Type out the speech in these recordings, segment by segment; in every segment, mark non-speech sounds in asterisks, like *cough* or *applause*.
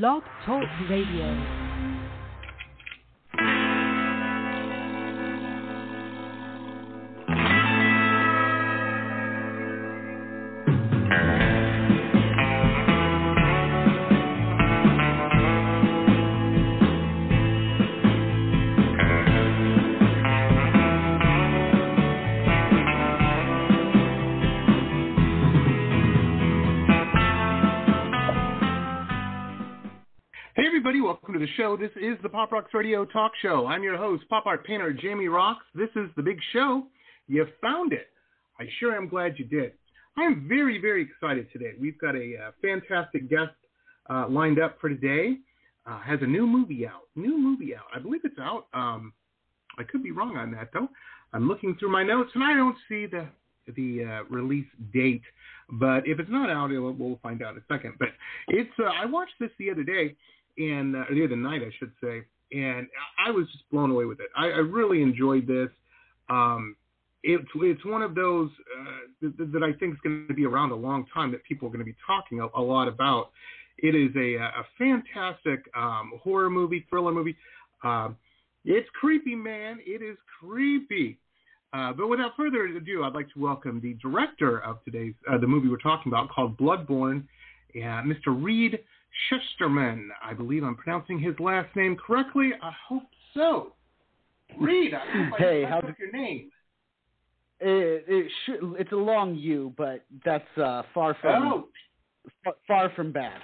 Blog Talk Radio. The show. This is the Pop Roxx Radio Talk Show. I'm your host, pop art painter Jamie Roxx. This is the big show. You found it. I sure am glad you did. I'm very, very excited today. We've got a uh, fantastic guest uh, lined up for today. Uh, has a new movie out. New movie out. I believe it's out. Um, I could be wrong on that though. I'm looking through my notes and I don't see the the uh, release date. But if it's not out, it'll, we'll find out in a second. But it's uh, I watched this the other day and uh, the other night, I should say, and I was just blown away with it. I, I really enjoyed this. Um, it's it's one of those uh, that, that I think is going to be around a long time that people are going to be talking a, a lot about. It is a, a fantastic um, horror movie, thriller movie. Um, it's creepy, man. It is creepy. Uh, but without further ado, I'd like to welcome the director of today's uh, the movie we're talking about called Blood Born, Mr. Reed Shusterman. I believe I'm pronouncing his last name correctly. I hope so. Reed, I hope I Hey, messed how's your name. It, it should, it's a long U, but that's uh, far from Oh, fa- far from bad.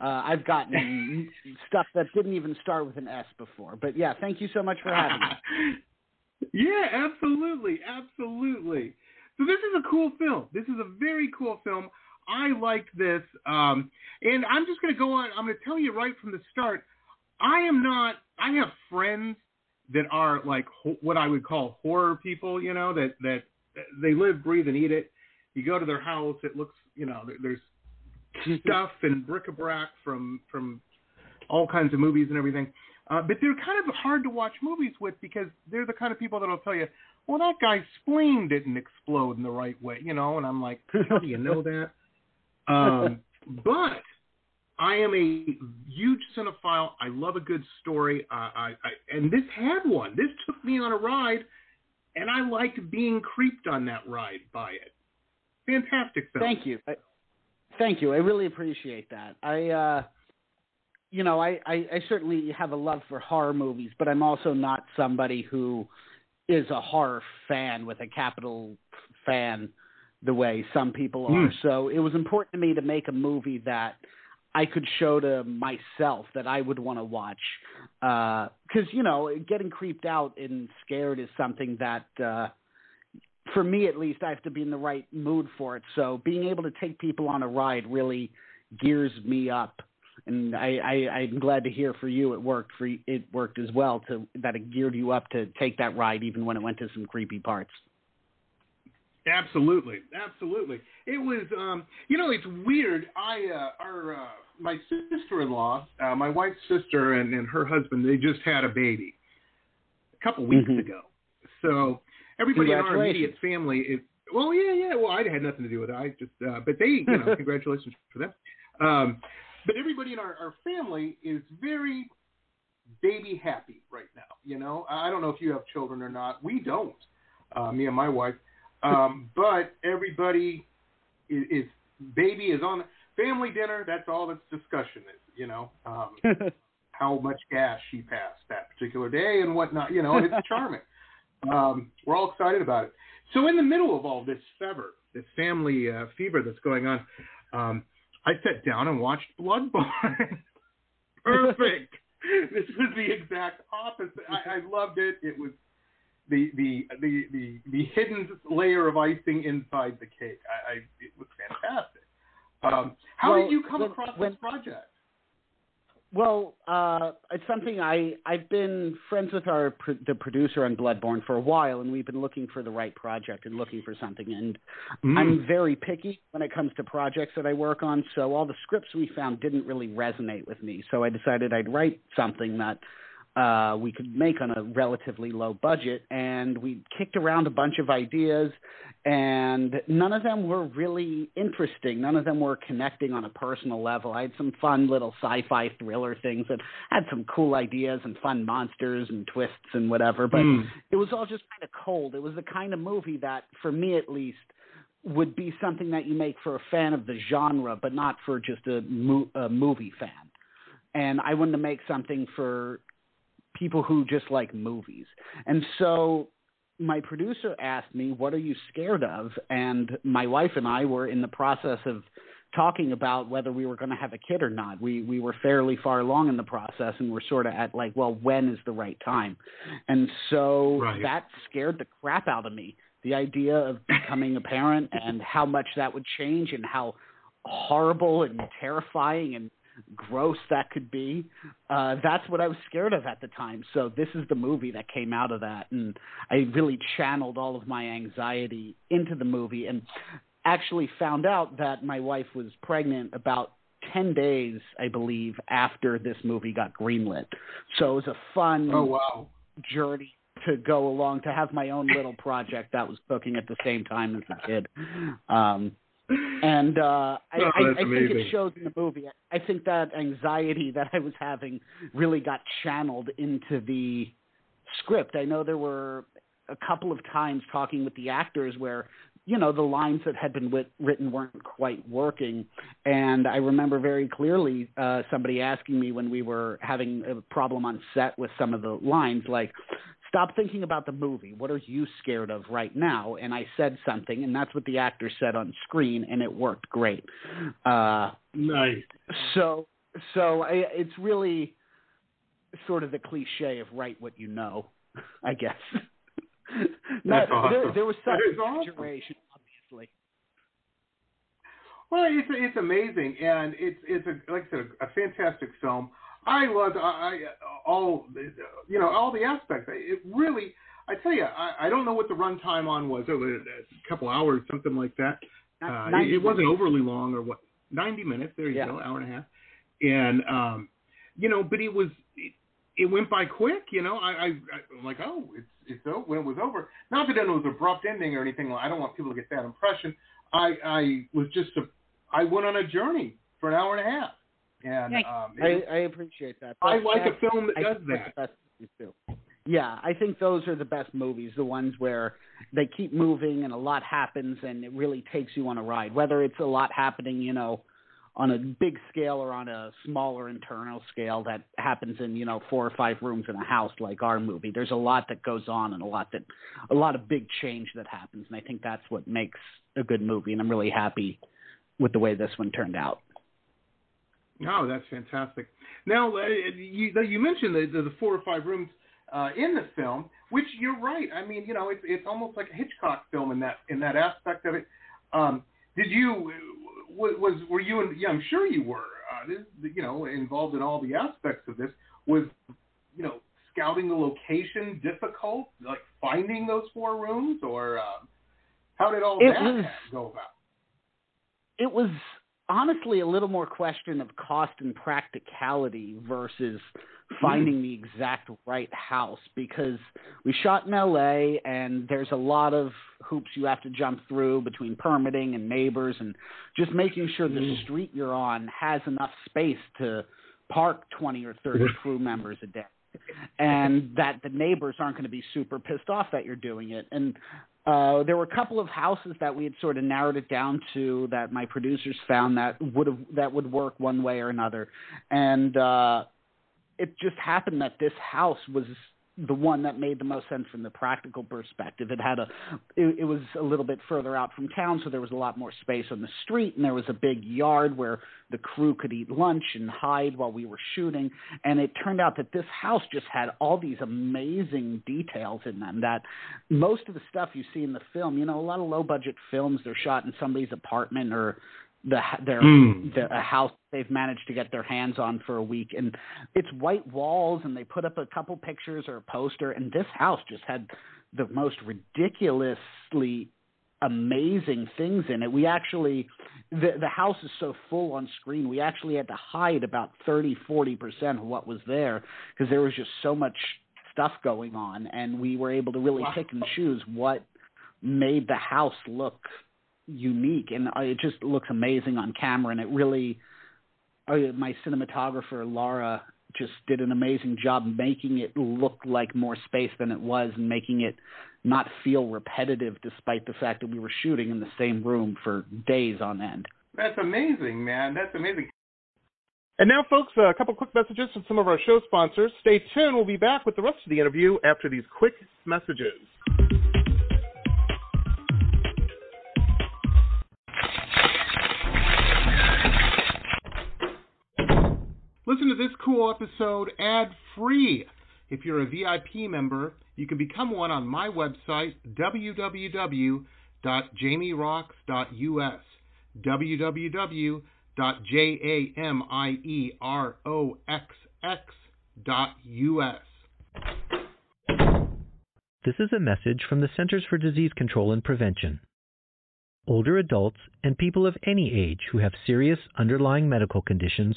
Uh, I've gotten *laughs* stuff that didn't even start with an S before. But yeah, thank you so much for having me. *laughs* yeah, absolutely, absolutely. So this is a cool film. This is a very cool film. I like this, um, and I'm just going to go on. I'm going to tell you right from the start. I am not. I have friends that are like ho- what I would call horror people. You know that that they live, breathe, and eat it. You go to their house, it looks. You know, there- there's *laughs* stuff and bric-a-brac from from all kinds of movies and everything. Uh, but they're kind of hard to watch movies with because they're the kind of people that'll tell you, "Well, that guy's spleen didn't explode in the right way," you know. And I'm like, "How do you know *laughs* that?" Um, *laughs* but I am a huge cinephile. I love a good story. Uh, I, I and this had one. This took me on a ride, and I liked being creeped on that ride by it. Fantastic film. Thank you. I, thank you. I really appreciate that. I, uh, you know, I, I, I certainly have a love for horror movies, but I'm also not somebody who is a horror fan with a capital fan the way some people are. Hmm. So it was important to me to make a movie that I could show to myself that I would want to watch. Because, you know, getting creeped out and scared is something that, uh, for me at least, I have to be in the right mood for it. So being able to take people on a ride really gears me up. And I, I, I'm glad to hear for you it worked for it worked as well to that it geared you up to take that ride even when it went to some creepy parts. Absolutely, absolutely. It was, um, you know, it's weird. I, uh, our, uh, my sister-in-law, uh, my wife's sister, and, and her husband, they just had a baby a couple weeks Mhm. ago. So everybody in our immediate family is, well, yeah, yeah. Well, I had nothing to do with it. I just, uh, but they, you know, *laughs* congratulations for them. Um, but everybody in our, our family is very baby happy right now. You know, I don't know if you have children or not. We don't. Uh, me and my wife. Um, but everybody is, is baby is on family dinner. That's all that's discussion is. You know, um, *laughs* how much gas she passed that particular day and whatnot. You know, it's *laughs* charming. Um, we're all excited about it. So in the middle of all this fever, this family uh, fever that's going on, um, I sat down and watched Blood Born. *laughs* Perfect. this was the exact opposite. I, I loved it. It was the the the the the hidden layer of icing inside the cake. I, I it was fantastic. Um, how Well, did you come when- across when- this project? Well, uh, it's something I I've been friends with our the producer on Blood Born for a while, and we've been looking for the right project and looking for something. And Mm. I'm very picky when it comes to projects that I work on. So all the scripts we found didn't really resonate with me. So I decided I'd write something that uh, we could make on a relatively low budget. And we kicked around a bunch of ideas, and none of them were really interesting. None of them were connecting on a personal level. I had some fun little sci fi thriller things that had some cool ideas and fun monsters and twists and whatever, but Mm. it was all just kind of cold. It was the kind of movie that, for me at least, would be something that you make for a fan of the genre, but not for just a, mo- a movie fan. And I wanted to make something for people who just like movies. And so my producer asked me, What are you scared of? And my wife and I were in the process of talking about whether we were going to have a kid or not. We we were fairly far along in the process and we're sort of at like, well, when is the right time? And so Right. that scared the crap out of me. The idea of becoming a parent and how much that would change and how horrible and terrifying and gross that could be. Uh, that's what I was scared of at the time. So this is the movie that came out of that, and I really channeled all of my anxiety into the movie, and actually found out that my wife was pregnant about. 10 days, I believe, after this movie got greenlit. So it was a fun Oh wow. journey to go along to have my own little project that was cooking at the same time as a kid. Um, and uh, I, Oh, I, I think it shows in the movie. I think that anxiety that I was having really got channeled into the script. I know there were a couple of times talking with the actors where you know the lines that had been wit- written weren't quite working and i remember very clearly uh somebody asking me when we were having a problem on set with some of the lines like stop thinking about the movie what are you scared of right now and i said something and that's what the actor said on screen and it worked great uh Nice. so so I, it's really sort of the cliche of write what you know, I guess. *laughs* That's Not- there, awesome. there was some That is awesome. obviously. Well, it's it's amazing, and it's it's a like I said, a, a fantastic film. I loved I, I all you know all the aspects. It really, I tell you, I, I don't know what the runtime on was. It was a couple hours, something like that. Uh, it, it wasn't overly long, or what? Ninety minutes. There you Yeah. go, hour and a half. And um, you know, but it was it, it went by quick. You know, I, I I'm like, oh, it's it's over when it was over. Not that it was an abrupt ending or anything. I don't want people to get that impression. I I was just a, I went on a journey for an hour and a half, and um, I, I appreciate that. I like a film that I does think that's that. the best. Yeah, I think those are the best movies, the ones where they keep moving and a lot happens and it really takes you on a ride. Whether it's a lot happening, you know, on a big scale or on a smaller internal scale that happens in, you know, four or five rooms in a house like our movie. There's a lot that goes on and a lot that a lot of big change that happens and I think that's what makes a good movie and I'm really happy with the way this one turned out. No, that's fantastic. Now, uh, you, you mentioned the, the, the four or five rooms uh, in the film, which you're right. I mean, you know, it's it's almost like a Hitchcock film in that in that aspect of it. Um, did you was, was were you? In, yeah, I'm sure you were. Uh, this, you know, involved in all the aspects of this. Was you know scouting the location difficult? Like finding those four rooms, or um, how did all It that was- go about? it was honestly a little more question of cost and practicality versus finding the exact right house because we shot in LA and there's a lot of hoops you have to jump through between permitting and neighbors and just making sure the Mm. street you're on has enough space to park 20 or 30 crew members a day and that the neighbors aren't going to be super pissed off that you're doing it. And uh, there were a couple of houses that we had sort of narrowed it down to that my producers found that would have that would work one way or another, and uh, it just happened that this house was the one that made the most sense from the practical perspective. It had a, it, it was a little bit further out from town, so there was a lot more space on the street, and there was a big yard where the crew could eat lunch and hide while we were shooting. And it turned out that this house just had all these amazing details in them that most of the stuff you see in the film, you know, a lot of low budget films, they're shot in somebody's apartment or the their Mm. the, a house they've managed to get their hands on for a week and it's white walls and they put up a couple pictures or a poster and this house just had the most ridiculously amazing things in it. We actually the the house is so full on screen. We actually had to hide about 30 40% of what was there because there was just so much stuff going on and we were able to really wow. pick and choose what made the house look unique and uh, it just looks amazing on camera and it really uh, my cinematographer Laura just did an amazing job making it look like more space than it was and making it not feel repetitive despite the fact that we were shooting in the same room for days on end. That's amazing, man. That's amazing. And now, folks, a couple quick messages from some of our show sponsors. Stay tuned. We'll be back with the rest of the interview after these quick messages. Listen to this cool episode ad free. If you're a VIP member, you can become one on my website, www.jamieroxx.us. www.jamieroxx.us. This is a message from the Centers for Disease Control and Prevention. Older adults and people of any age who have serious underlying medical conditions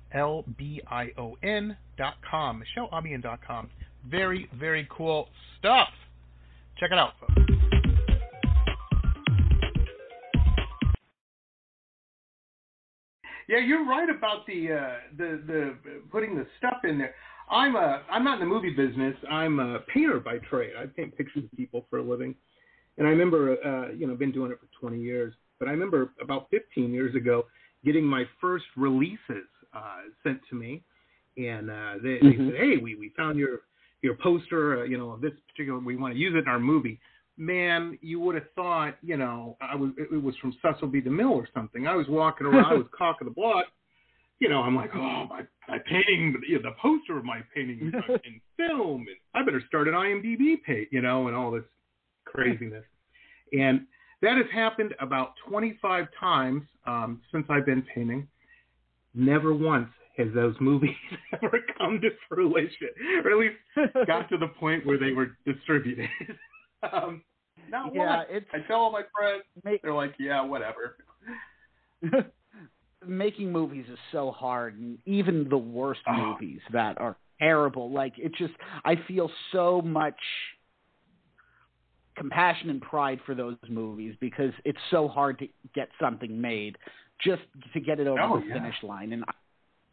I C H E L E A L B I O N dot com. MicheleAlbion dot com. Very, very cool stuff. Check it out, folks. Yeah, you're right about the uh, the the putting the stuff in there. I'm a I'm not in the movie business. I'm a painter by trade. I paint pictures of people for a living, and I remember uh, you know been doing it for 20 years. But I remember about 15 years ago getting my first releases uh, sent to me, and uh, they, mm-hmm. they said, "Hey, we, we found your your poster. Uh, you know, of this particular we want to use it in our movie." man, you would have thought, you know, I was it was from Cecil B. DeMille or something. I was walking around, I was cock of the block. You know, I'm like, oh, my, my painting, you know, the poster of my painting is *laughs* in film, and I better start an IMDb page, you know, and all this craziness. And that has happened about 25 times um, since I've been painting. Never once has those movies *laughs* ever come to fruition, or at least got to the point where they were distributed. *laughs* um, not yeah, once. it's I tell all my friends, ma- they're like, "Yeah, whatever." *laughs* making movies is so hard, and even the worst Oh. movies that are terrible. Like it just, I feel so much compassion and pride for those movies because it's so hard to get something made just to get it over Oh, the yeah. finish line. And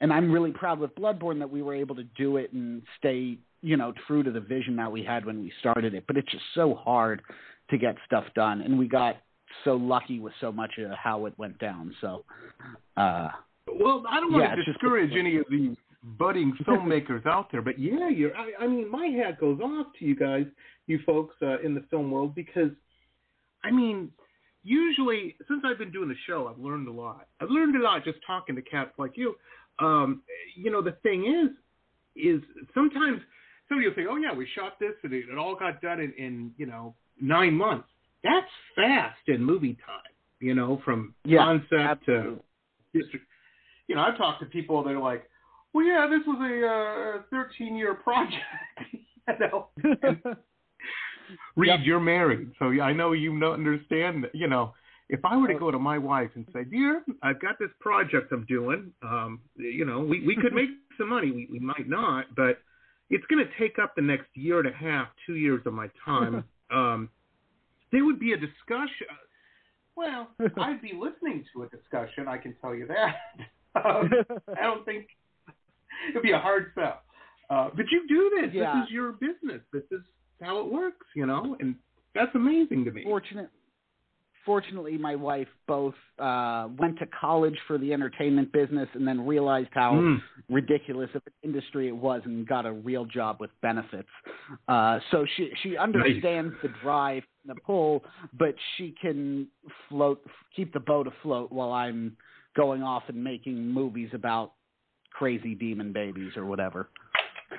and I'm really proud with Blood Born that we were able to do it and stay, you know, true to the vision that we had when we started it. But it's just so hard to get stuff done, and we got so lucky with so much of how it went down. So, uh, Well, I don't want Yeah, to it's just- discourage any of these budding filmmakers out there, but yeah, you're. I, I mean, my hat goes off to you guys, you folks uh, in the film world, because, I mean, usually since I've been doing the show, I've learned a lot. I've learned a lot just talking to cats like you. Um, you know, the thing is, is sometimes somebody will say, "Oh yeah, we shot this and it, it all got done in, in you know nine months." That's fast in movie time. You know, from Yeah, concept to district. You know, I've talked to people They're like, "Well, yeah, this was a uh, 13 year project." *laughs* you know, *laughs* Reed, Yep. you're married, so I know you don't understand. That, you know, if I were to go to my wife and say, "Dear, I've got this project I'm doing. Um, you know, we we could *laughs* make some money. We we might not, but it's going to take up the next year and a half, two years of my time." *laughs* um, there would be a discussion. Well, *laughs* I'd be listening to a discussion. I can tell you that. um, I don't think it'd be a hard sell. Uh, but you do this. Yeah. This is your business. This is how it works, you know, and that's amazing to me. fortunate fortunately my wife both uh went to college for the entertainment business and then realized how Mm. ridiculous of an industry it was and got a real job with benefits uh so she she understands the drive and the pull but she can float keep the boat afloat while i'm going off and making movies about crazy demon babies or whatever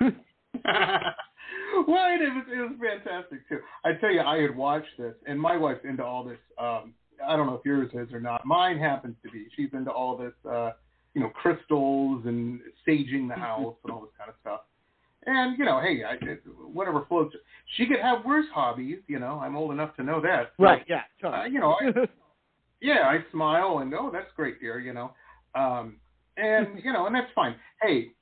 *laughs* *laughs* *laughs* well, it was, it was fantastic too. I tell you, I had watched this, and my wife's into all this. Um, I don't know if yours is or not. Mine happens to be. She's into all this, uh, you know, crystals and saging the house and all this kind of stuff. And you know, hey, I, whatever floats. She could have worse hobbies. You know, I'm old enough to know that. So, right yeah Uh, you know, I, *laughs* yeah, I smile and oh, that's great, dear. You know, um, and you know, and that's fine. Hey,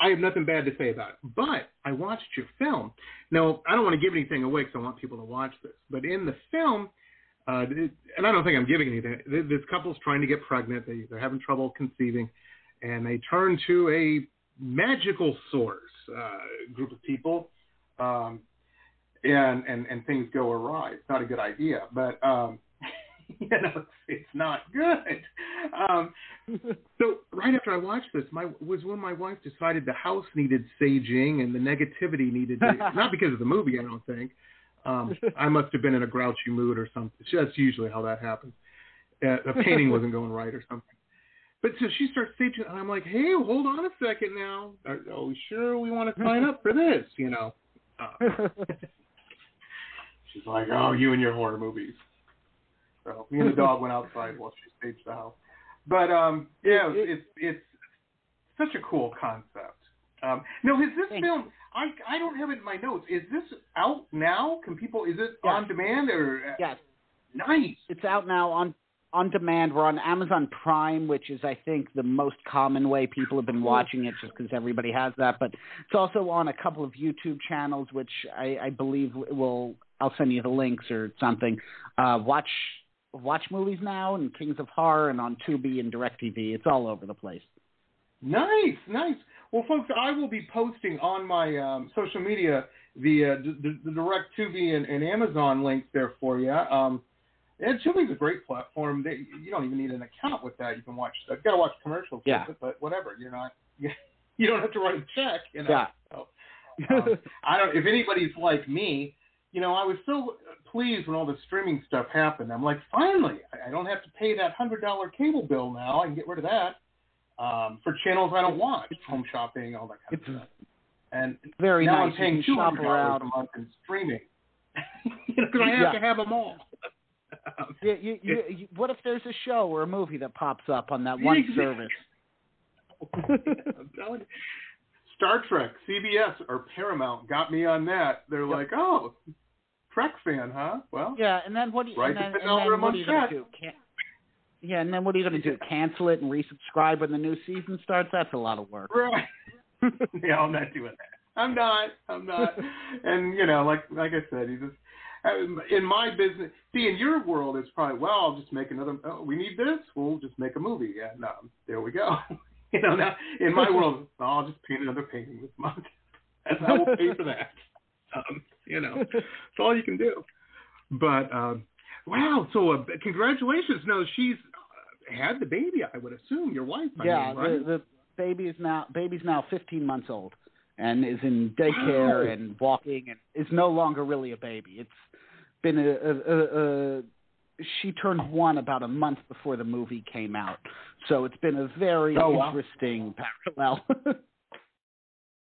I have nothing bad to say about it. But I watched your film. Now, I don't want to give anything away because I want people to watch this. But in the film, uh, and I don't think I'm giving anything. This couple's trying to get pregnant. They, they're having trouble conceiving, and they turn to a magical source uh, group of people. Um, and, and and things go awry. It's not a good idea, but um, *laughs* you know, it's, it's not good. Um, so right after I watched this, my was when my wife decided the house needed saging and the negativity needed to, *laughs* not because of the movie, I don't think. Um, I must have been in a grouchy mood or something. That's usually how that happens. Uh, the painting wasn't going right or something. But so she starts saging, and I'm like, "Hey, hold on a second now. Are, are we sure we want to sign up for this?" You know. Uh, *laughs* she's like, "Oh, you and your horror movies." So me and the dog went outside while she staged the house. But um, yeah, It- it's it's such a cool concept. Um, no, is this Thanks. film? I I don't have it in my notes. Is this out now? Can people? Is it Yes. on demand or? yes Nice. It's out now on on demand. We're on Amazon Prime, which is I think the most common way people have been watching it, just because everybody has that. But it's also on a couple of YouTube channels, which I, I believe will. I'll send you the links or something. Uh, watch Watch Movies Now and Kings of Horror and on Tubi and DirecTV. It's all over the place. Nice, nice. Well, folks, I will be posting on my um, social media the, uh, the the direct Tubi and, and Amazon links there for you. Um, and Tubi's a great platform. They, you don't even need an account with that. You can watch. I've got to watch commercials Yeah. it, but whatever. You're not. *laughs* You don't have to write a check. You know. Yeah. So, um, I don't. If anybody's like me, you know, I was so pleased when all the streaming stuff happened. I'm like, finally, I don't have to pay that hundred dollar cable bill now. I can get rid of that um, for channels I don't watch, home shopping, all that kind it's of stuff. And very now nice. I'm paying two hundred dollars a month in streaming *laughs* because I have Yeah. to have them all. *laughs* You, you, you, you, what if there's a show or a movie that pops up on that one service? *laughs* I'm telling you. Star Trek, CBS, or Paramount got me on that. They're Yep. like, oh, Trek fan, huh? Well, Yeah, and then what? Do you, Right and then, and then what are you gonna do? Can, yeah, and then what are you gonna do? Cancel it and resubscribe when the new season starts? That's a lot of work. right. *laughs* yeah, I'm not doing that. I'm not. I'm not. *laughs* and you know, like like I said, you just um, in my business. See, in your world, it's probably well, I'll just make another. Oh, we need this. We'll just make a movie. Yeah, no, there we go. *laughs* *laughs* you know, now in my world, oh, I'll just paint another painting this month, *laughs* and I will pay for that. Um, you know, it's all you can do. But um, wow, so uh, congratulations. No, she's uh, had the baby. I would assume your wife. I yeah, mean, right? the, the baby is now baby's now 15 months old and is in daycare Wow. and walking and is no longer really a baby. It's been a, a, a, a she turned one about a month before the movie came out, so it's been a very Oh, wow. interesting parallel. *laughs*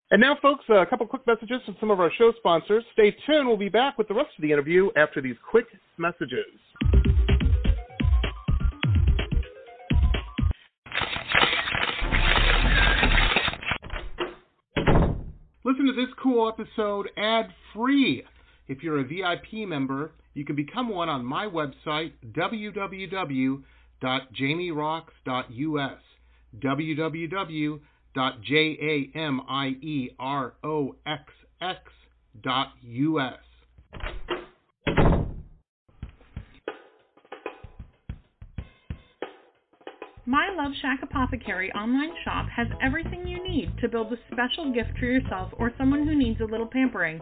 And now, folks, a couple quick messages from some of our show sponsors. Stay tuned. We'll be back with the rest of the interview after these quick messages. Listen to this cool episode ad free. If you're a VIP member, you can become one on my website, www.jamieroxx.us. www.jamieroxx.us. My Love Shack Apothecary online shop has everything you need to build a special gift for yourself or someone who needs a little pampering.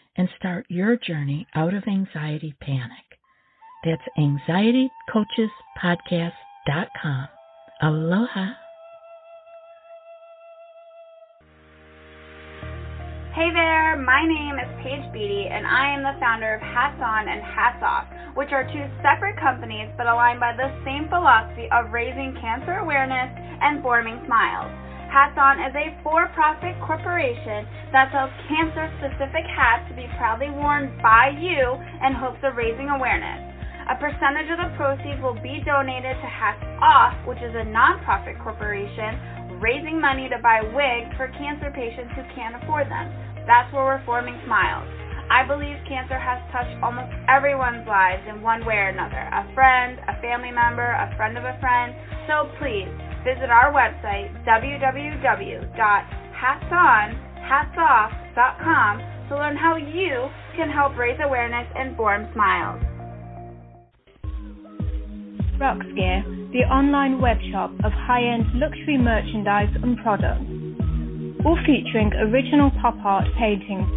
and start your journey out of anxiety panic. That's anxietycoachespodcast.com. Aloha. Hey there, my name is Paige Beatty, and I am the founder of Hats On and Hats Off, which are two separate companies but aligned by the same philosophy of raising cancer awareness and forming smiles. Hats On is a for profit corporation that sells cancer specific hats to be proudly worn by you in hopes of raising awareness. A percentage of the proceeds will be donated to Hats Off, which is a nonprofit corporation raising money to buy wigs for cancer patients who can't afford them. That's where we're forming smiles. I believe cancer has touched almost everyone's lives in one way or another a friend, a family member, a friend of a friend. So please visit our website, www.hatsonhatsoff.com, to learn how you can help raise awareness and form smiles. Roxx Gear, the online web shop of high-end luxury merchandise and products, all featuring original pop art paintings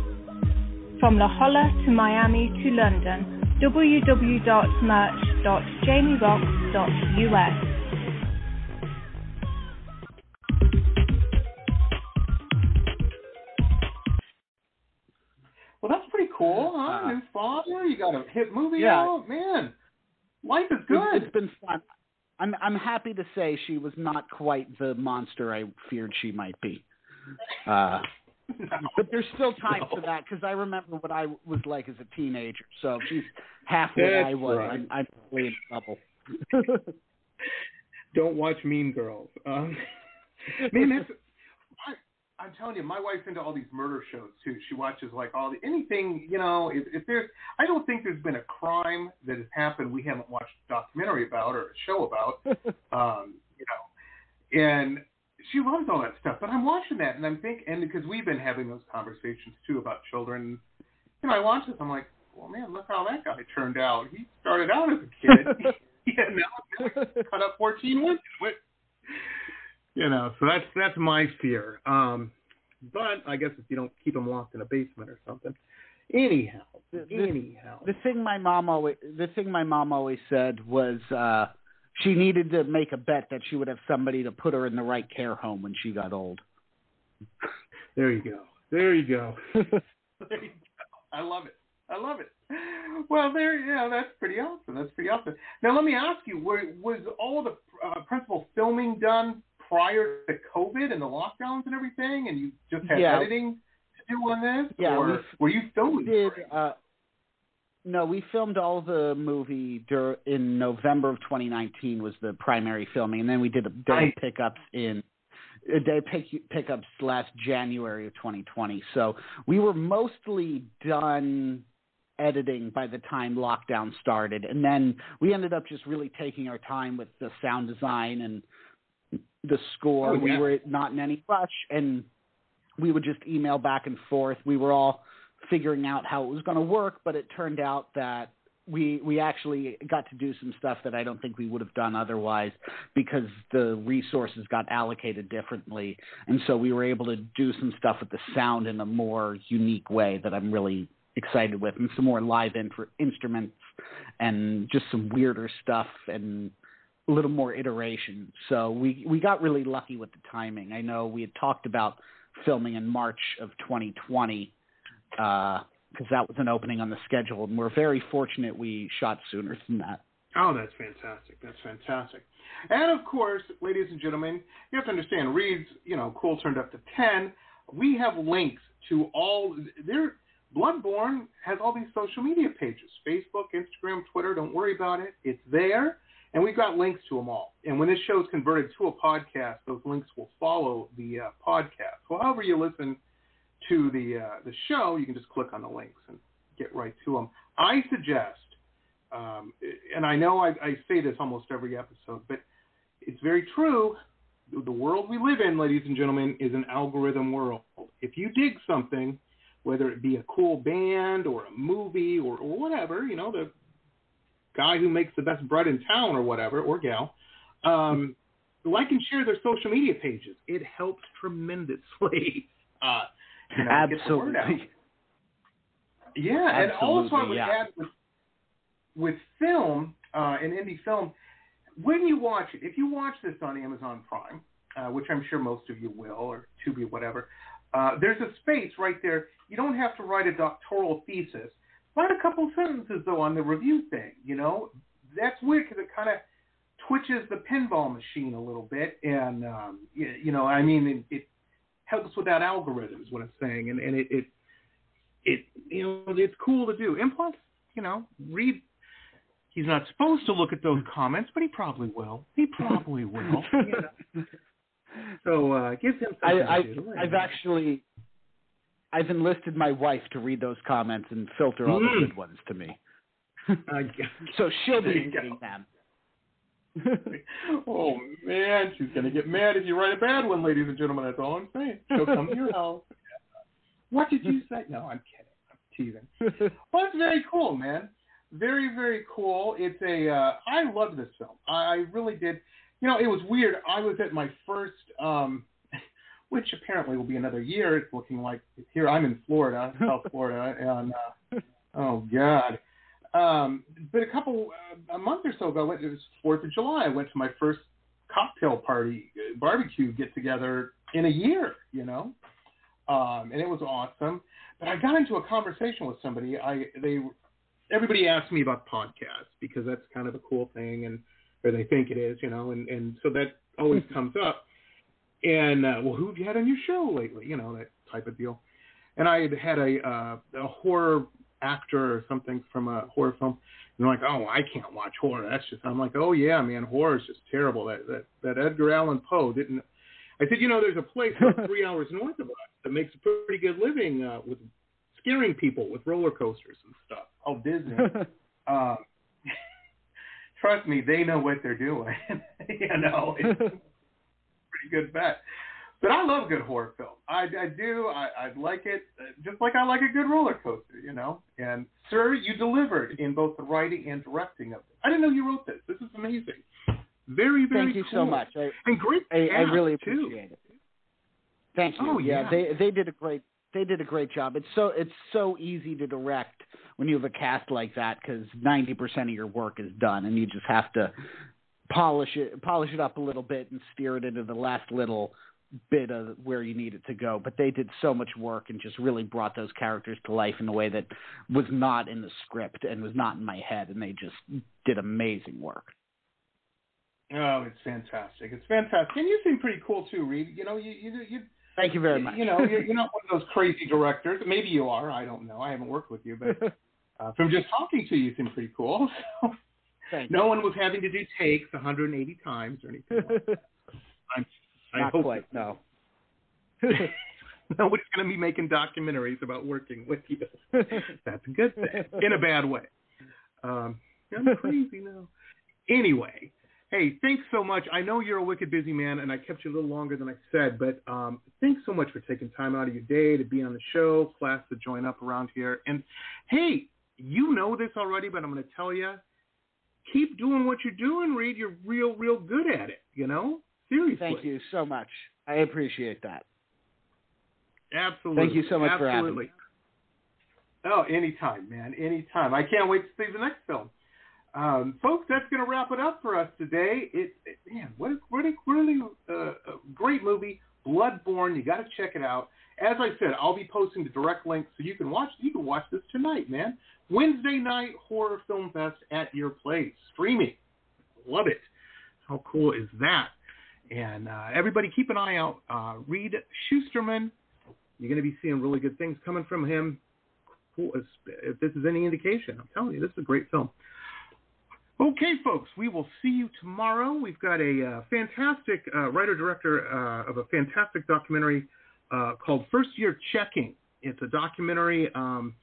from La Jolla to Miami to London, www.merch.jamieroxx.us. Well, that's pretty cool, huh? Uh, New father, you got a hit movie Yeah. out, man. Life is good. It's been fun. I'm I'm happy to say she was not quite the monster I feared she might be. Uh, but there's still *laughs* time No. for that because I remember what I was like as a teenager. So she's half what That's I was, right. I'm, I'm really in trouble. *laughs* Don't watch Mean Girls. Um, *laughs* man, that's. I, I'm telling you, my wife's into all these murder shows too. She watches like all the anything, you know. If, if there's, I don't think there's been a crime that has happened we haven't watched a documentary about or a show about. um, you know, and she loves all that stuff. But I'm watching that, and I'm thinking, and because we've been having those conversations too about children. You know, I watch this. I'm like, well, man, look how that guy turned out. He started out as a kid. *laughs* *laughs* yeah, now, now he's cut up 14 women. What? You know, so that's that's my fear. Um, but I guess if you don't keep them locked in a basement or something. Anyhow, The- the- anyhow. the thing my mom always the thing my mom always said was uh she needed to make a bet that she would have somebody to put her in the right care home when she got old. *laughs* There you go. There you go. *laughs* There you go. I love it. I love it. Well, there, yeah, that's pretty awesome. That's pretty awesome. Now, let me ask you: were, was all the uh, principal filming done prior to COVID and the lockdowns and everything, and you just had Yeah. editing to do on this, Yeah, or we- were you filming? did uh no, we filmed all the movie dur- in November of 2019 was the primary filming, and then we did a day pickups in a day pick, pickups last January of 2020. So we were mostly done editing by the time lockdown started, and then we ended up just really taking our time with the sound design and the score. Oh, We were not in any rush, and we would just email back and forth. We were all figuring out how it was going to work, but it turned out that we we actually got to do some stuff that I don't think we would have done otherwise because the resources got allocated differently, and so we were able to do some stuff with the sound in a more unique way that I'm really excited with, and some more live in- instruments and just some weirder stuff and a little more iteration. So we we got really lucky with the timing. I know we had talked about filming in March of 2020 because that was an opening on the schedule, and we're very fortunate we shot sooner than that. Oh, that's fantastic. That's fantastic. And of course, ladies and gentlemen, you have to understand, Reed's, you know, cool turned up to 10. We have links to all their Blood Born has all these social media pages Facebook, Instagram, Twitter. Don't worry about it. It's there. And we've got links to them all. And when this show is converted to a podcast, those links will follow the uh, podcast. So however you listen to the uh, the show, you can just click on the links and get right to them. I suggest um, and I know I, I say this almost every episode, but it's very true. The world we live in, ladies and gentlemen, is an algorithm world. If you dig something, whether it be a cool band or a movie or, or whatever, you know, the guy who makes the best bread in town or whatever, or gal, um, like and share their social media pages. It helps tremendously. *laughs* Uh, you know, get the word out. Absolutely. Yeah, and also I Absolutely, would yeah. add with, with film uh, and indie film, when you watch it, if you watch this on Amazon Prime, uh, which I'm sure most of you will, or Tubi, whatever, uh, there's a space right there. You don't have to write a doctoral thesis. Write a couple sentences though on the review thing. You know, that's weird because it kind of twitches the pinball machine a little bit, and um, you, you know, I mean, it, it helps with that algorithm is what I'm saying, and, and it, it it you know it's cool to do. And plus, you know, Reed. He's not supposed to look at those comments, but he probably will. He probably *laughs* will. you know. So uh, give him I, I, I've actually, I've enlisted my wife to read those comments and filter all Mm. the good ones to me. *laughs* So she'll be reading them. Oh man, she's gonna get mad if you write a bad one, ladies and gentlemen. That's all I'm saying. She'll come to your *laughs* house. What did you say? No, I'm kidding. I'm teasing. *laughs* Well, it's very cool, man. Very, very cool. It's a. Uh, I love this film. I, I really did. You know, it was weird. I was at my first, um, *laughs* which apparently will be another year. It's looking like here. I'm in Florida, South Florida, and uh, oh god. Um, but a couple, uh, a month or so ago, it was Fourth of July. I went to my first cocktail party, uh, barbecue get together in a year. You know, um, and it was awesome. But I got into a conversation with somebody. I they everybody asked me about podcasts because that's kind of a cool thing, and or they think it is, you know, and and so that always *laughs* comes up. And uh, well, who have you had on your show lately? You know that type of deal. And I had had a uh, a horror actor or something from a horror film. And they're like, oh, I can't watch horror. That's just. I'm like, oh yeah, man, horror is just terrible. That that that Edgar Allan Poe didn't. I said, you know, there's a place about *laughs* three hours north of us that makes a pretty good living uh, with scaring people with roller coasters and stuff. Oh, Disney. *laughs* um, *laughs* trust me, they know what they're doing. you know, it's a pretty good bet. But I love good horror film. I, I do. I, I like it uh, just like I like a good roller coaster, you know. And sir, you delivered in both the writing and directing of it. I didn't know you wrote this. This is amazing. Very, very Thank you cool. so much. I, And great. I, I really too. appreciate it. Thank you. Oh, yeah. they they did a great they did a great job. It's so it's so easy to direct when you have a cast like that because ninety percent of your work is done, and you just have to polish it polish it up a little bit and steer it into the last little bit of where you need it to go. But they did so much work and just really brought those characters to life in a way that was not in the script and was not in my head, and they just did amazing work. Oh, it's fantastic. It's fantastic. And you seem pretty cool too, Reed. You know, you you you Thank you very much. You know, you're, you're not one of those *laughs* crazy directors. Maybe you are. I don't know. I haven't worked with you, but uh, from just talking to you, you seem pretty cool. *laughs* So Thank you. no one was having to do takes 180 times or anything. Like that. *laughs* I'm, I Not hope quite. No. *laughs* nobody's going to be making documentaries about working with you. *laughs* That's a good thing in a bad way. Um, I'm crazy now. Anyway, hey, thanks so much. I know you're a wicked busy man, and I kept you a little longer than I said, but um, thanks so much for taking time out of your day to be on the show, class to join up around here. And hey, you know this already, but I'm going to tell you, keep doing what you're doing, Reed. You're real, real good at it. You know, seriously. Thank you so much. I appreciate that. Absolutely. Thank you so much for having Absolutely. Oh, anytime, man. Anytime. I can't wait to see the next film. Um, folks, that's going to wrap it up for us today. It, it man, what a really, really uh, a great movie, Blood Born. You got to check it out. As I said, I'll be posting the direct link so you can watch. You can watch this tonight, man. Wednesday night horror film fest at your place, streaming. Love it. How cool is that? And uh, everybody, keep an eye out. Uh, Reed Shusterman. You're going to be seeing really good things coming from him. Cool. If this is any indication, I'm telling you, this is a great film. Okay, folks, we will see you tomorrow. We've got a uh, fantastic uh, writer director uh, of a fantastic documentary uh, called First Year Checking. It's a documentary um,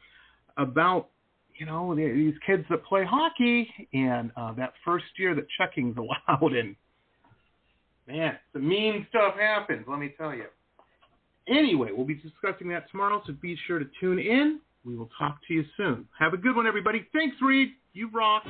about you know these kids that play hockey and that first year that checking's allowed. And man, the mean stuff happens. Let me tell you. Anyway, we'll be discussing that tomorrow, so be sure to tune in. We will talk to you soon. Have a good one, everybody. Thanks, Reed. You rock.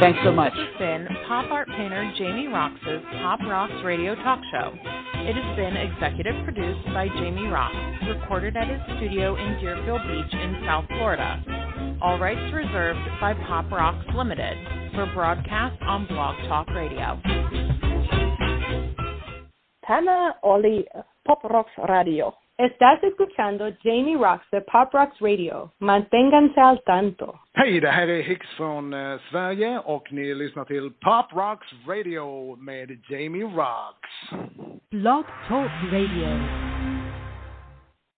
Thanks so much. This has been pop art painter Jamie Roxx' Pop Roxx Radio Talk Show. It has been executive produced by Jamie Roxx, recorded at his studio in Deerfield Beach in South Florida. All rights reserved by Pop Roxx Limited for broadcast on Blog Talk Radio. Tana Oli Pop Roxx Radio. Estás escuchando Jamie Roxx de Pop Roxx Radio. Manténganse al tanto. Hej, det här är Hicks från eh, Sverige och ni lyssnar till Pop Rocks Radio med Jamie Roxx. Blog Talk Radio.